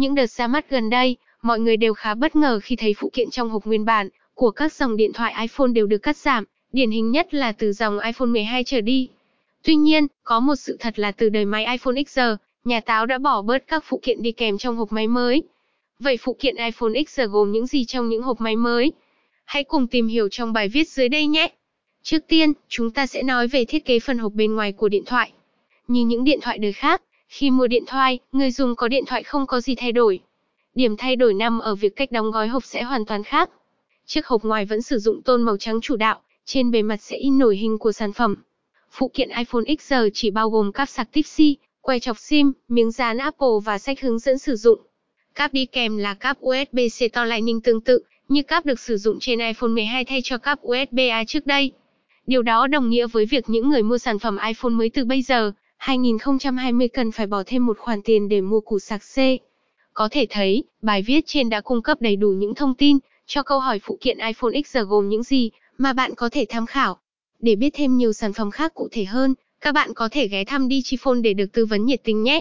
Những đợt ra mắt gần đây, mọi người đều khá bất ngờ khi thấy phụ kiện trong hộp nguyên bản của các dòng điện thoại iPhone đều được cắt giảm, điển hình nhất là từ dòng iPhone 12 trở đi. Tuy nhiên, có một sự thật là từ đời máy iPhone XR, nhà táo đã bỏ bớt các phụ kiện đi kèm trong hộp máy mới. Vậy phụ kiện iPhone XR gồm những gì trong những hộp máy mới? Hãy cùng tìm hiểu trong bài viết dưới đây nhé! Trước tiên, chúng ta sẽ nói về thiết kế phần hộp bên ngoài của điện thoại. Như những điện thoại đời khác, khi mua điện thoại, người dùng có điện thoại không có gì thay đổi. Điểm thay đổi nằm ở việc cách đóng gói hộp sẽ hoàn toàn khác. Chiếc hộp ngoài vẫn sử dụng tôn màu trắng chủ đạo, trên bề mặt sẽ in nổi hình của sản phẩm. Phụ kiện iPhone XR chỉ bao gồm cáp sạc Type-C, que chọc SIM, miếng dán Apple và sách hướng dẫn sử dụng. Cáp đi kèm là cáp USB-C to Lightning tương tự, như cáp được sử dụng trên iPhone 12 thay cho cáp USB-A trước đây. Điều đó đồng nghĩa với việc những người mua sản phẩm iPhone mới từ bây giờ, 2020 cần phải bỏ thêm một khoản tiền để mua củ sạc C. Có thể thấy, bài viết trên đã cung cấp đầy đủ những thông tin cho câu hỏi phụ kiện iPhone XR gồm những gì mà bạn có thể tham khảo. Để biết thêm nhiều sản phẩm khác cụ thể hơn, các bạn có thể ghé thăm Digiphone để được tư vấn nhiệt tình nhé.